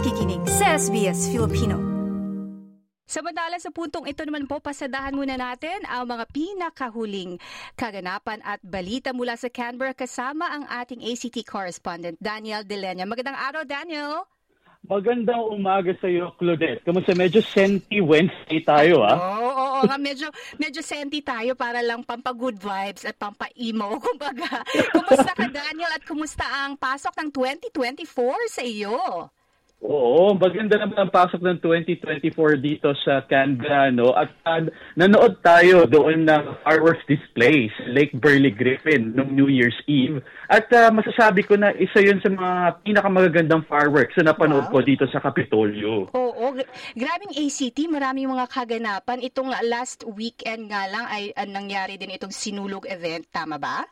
nakikinig sa SBS Filipino. Samantala sa puntong ito naman po, pasadahan muna natin ang mga pinakahuling kaganapan at balita mula sa Canberra kasama ang ating ACT correspondent Daniel Delenya. Magandang araw, Daniel! Magandang umaga sa iyo, Claudette. Kamusta? Medyo senti Wednesday tayo, ah. Oo, oo, oo nga. Medyo, medyo senti tayo para lang pampa-good vibes at pampa-emo. Kumbaga, kumusta ka, Daniel? At kumusta ang pasok ng 2024 sa iyo? Oo, maganda naman ang pasok ng 2024 dito sa Canberra, no? At uh, nanood tayo doon ng fireworks display sa Lake Burley Griffin noong New Year's Eve. At uh, masasabi ko na isa yun sa mga pinakamagagandang fireworks na napanood wow. ko dito sa Capitolio. Oo, grabing ACT, maraming mga kaganapan. Itong last weekend nga lang ay uh, nangyari din itong sinulog event, tama ba?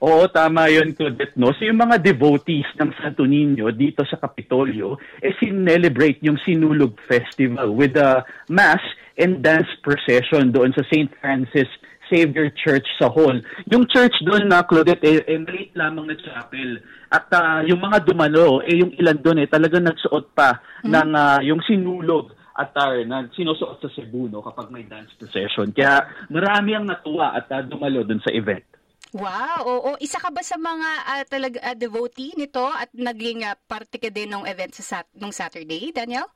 Oo, tama yun, Claudette. No? So yung mga devotees ng Santo Niño dito sa Kapitolyo, eh sinelebrate yung Sinulog Festival with a mass and dance procession doon sa St. Francis Savior Church sa hall. Yung church doon na Claudette, eh, eh maliit lamang na chapel. At uh, yung mga dumalo, eh yung ilan doon eh talagang nagsuot pa mm-hmm. ng uh, yung sinulog attire na sinusuot sa Cebu no, kapag may dance procession. Kaya marami ang natuwa at uh, dumalo doon sa event. Wow, oo. Isa ka ba sa mga uh, talaga uh, devotee nito at naging uh, parte ka din ng event sa sat- nung Saturday, Daniel?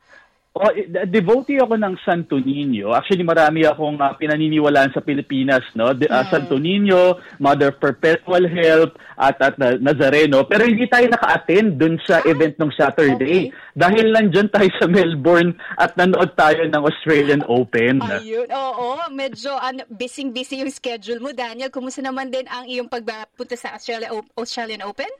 Oh, devotee ako ng Santo Niño. Actually, marami akong uh, pinaniniwalaan sa Pilipinas, no? De, uh. Santo Niño, Mother Perpetual Help, at, at uh, Nazareno. Pero hindi tayo naka-attend dun sa ah, event ng Saturday. Okay. Dahil nandiyan tayo sa Melbourne at nanood tayo ng Australian Open. Ayun, oo. Medyo uh, busy-busy yung schedule mo, Daniel. Kumusta naman din ang iyong pagpunta sa Australia, Australian Open?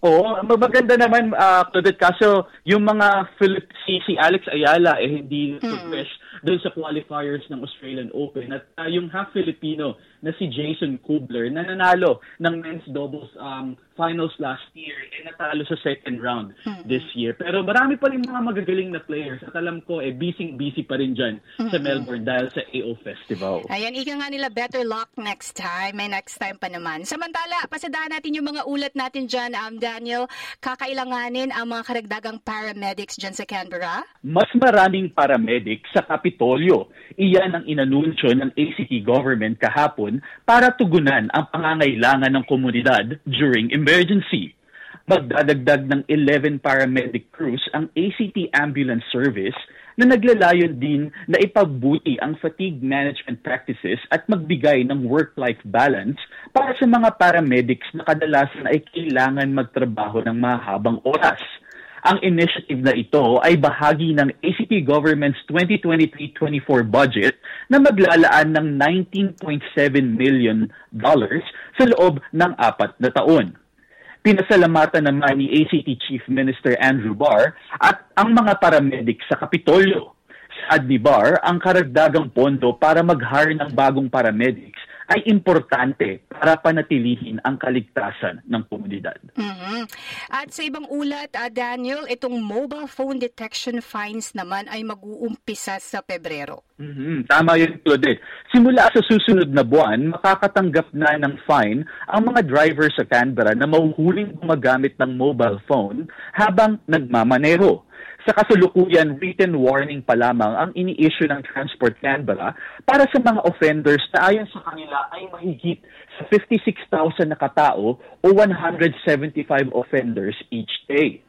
Oo, maganda naman, uh, Claudette, kaso yung mga Philip, si, si Alex Ayala eh hindi hmm. fresh doon sa qualifiers ng Australian Open at uh, yung half Filipino na si Jason Kubler na nanalo ng men's doubles um, finals last year eh natalo sa second round mm-hmm. this year. Pero marami pa rin mga magagaling na players at alam ko eh busy-busy pa rin dyan mm-hmm. sa Melbourne dahil sa AO Festival. Ayan, ika nga nila better luck next time. May next time pa naman. Samantala, pasadahan natin yung mga ulat natin dyan, um, Daniel. Kakailanganin ang mga karagdagang paramedics dyan sa Canberra? Mas maraming paramedics sa Kapitolyo. Iyan ang inanunsyo ng ACT government kahapon para tugunan ang pangangailangan ng komunidad during emergency. Magdadagdag ng 11 paramedic crews ang ACT Ambulance Service na naglalayon din na ipagbuti ang fatigue management practices at magbigay ng work-life balance para sa mga paramedics na kadalasan ay kailangan magtrabaho ng mahabang oras. Ang initiative na ito ay bahagi ng ACT government's 2023-24 budget na maglalaan ng 19.7 million dollars sa loob ng apat na taon. Pinasalamatan naman ni ACT Chief Minister Andrew Barr at ang mga paramedic sa Kapitolyo. Sa ni Barr ang karagdagang pondo para mag-hire ng bagong paramedics ay importante para panatilihin ang kaligtasan ng komunidad. Mm-hmm. At sa ibang ulat, uh, Daniel, itong mobile phone detection fines naman ay mag-uumpisa sa Pebrero. Mm-hmm. Tama yun, Claudette. Simula sa susunod na buwan, makakatanggap na ng fine ang mga driver sa Canberra na mahuhuling gumagamit ng mobile phone habang nagmamaneho. Sa kasulukuyan, written warning pa lamang ang ini-issue ng Transport Canberra para sa mga offenders na ayon sa kanila ay mahigit sa 56,000 na katao o 175 offenders each day.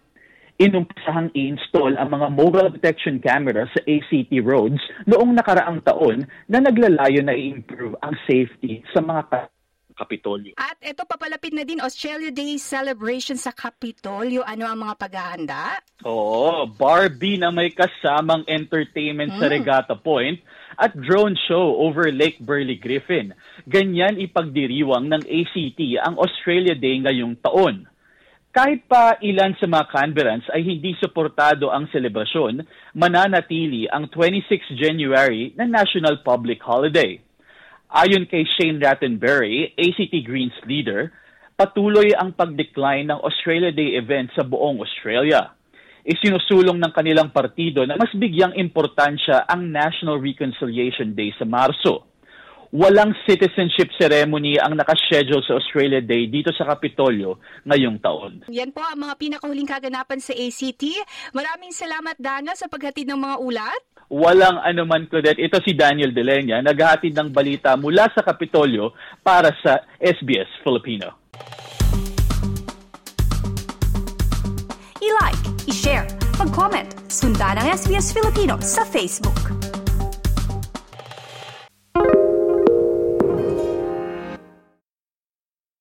Inumpisahang i-install ang mga mobile detection camera sa ACT roads noong nakaraang taon na naglalayo na i-improve ang safety sa mga Kapitolyo. At ito papalapit na din Australia Day celebration sa Kapitolyo. Ano ang mga paghahanda? Oo, Barbie na may kasamang entertainment mm. sa hmm. Regatta Point at drone show over Lake Burley Griffin. Ganyan ipagdiriwang ng ACT ang Australia Day ngayong taon. Kahit pa ilan sa mga Canberrans ay hindi suportado ang selebrasyon, mananatili ang 26 January na National Public Holiday. Ayon kay Shane Rattenberry, ACT Greens leader, patuloy ang pag-decline ng Australia Day event sa buong Australia. Isinusulong ng kanilang partido na mas bigyang importansya ang National Reconciliation Day sa Marso. Walang citizenship ceremony ang nakaschedule sa Australia Day dito sa Kapitolyo ngayong taon. Yan po ang mga pinakahuling kaganapan sa ACT. Maraming salamat, Dana, sa paghatid ng mga ulat. Walang anuman Claudette. Ito si Daniel Delenya, naghahatid ng balita mula sa Kapitolyo para sa SBS Filipino. I-like, i-share, mag-comment, sundan ang SBS Filipino sa Facebook.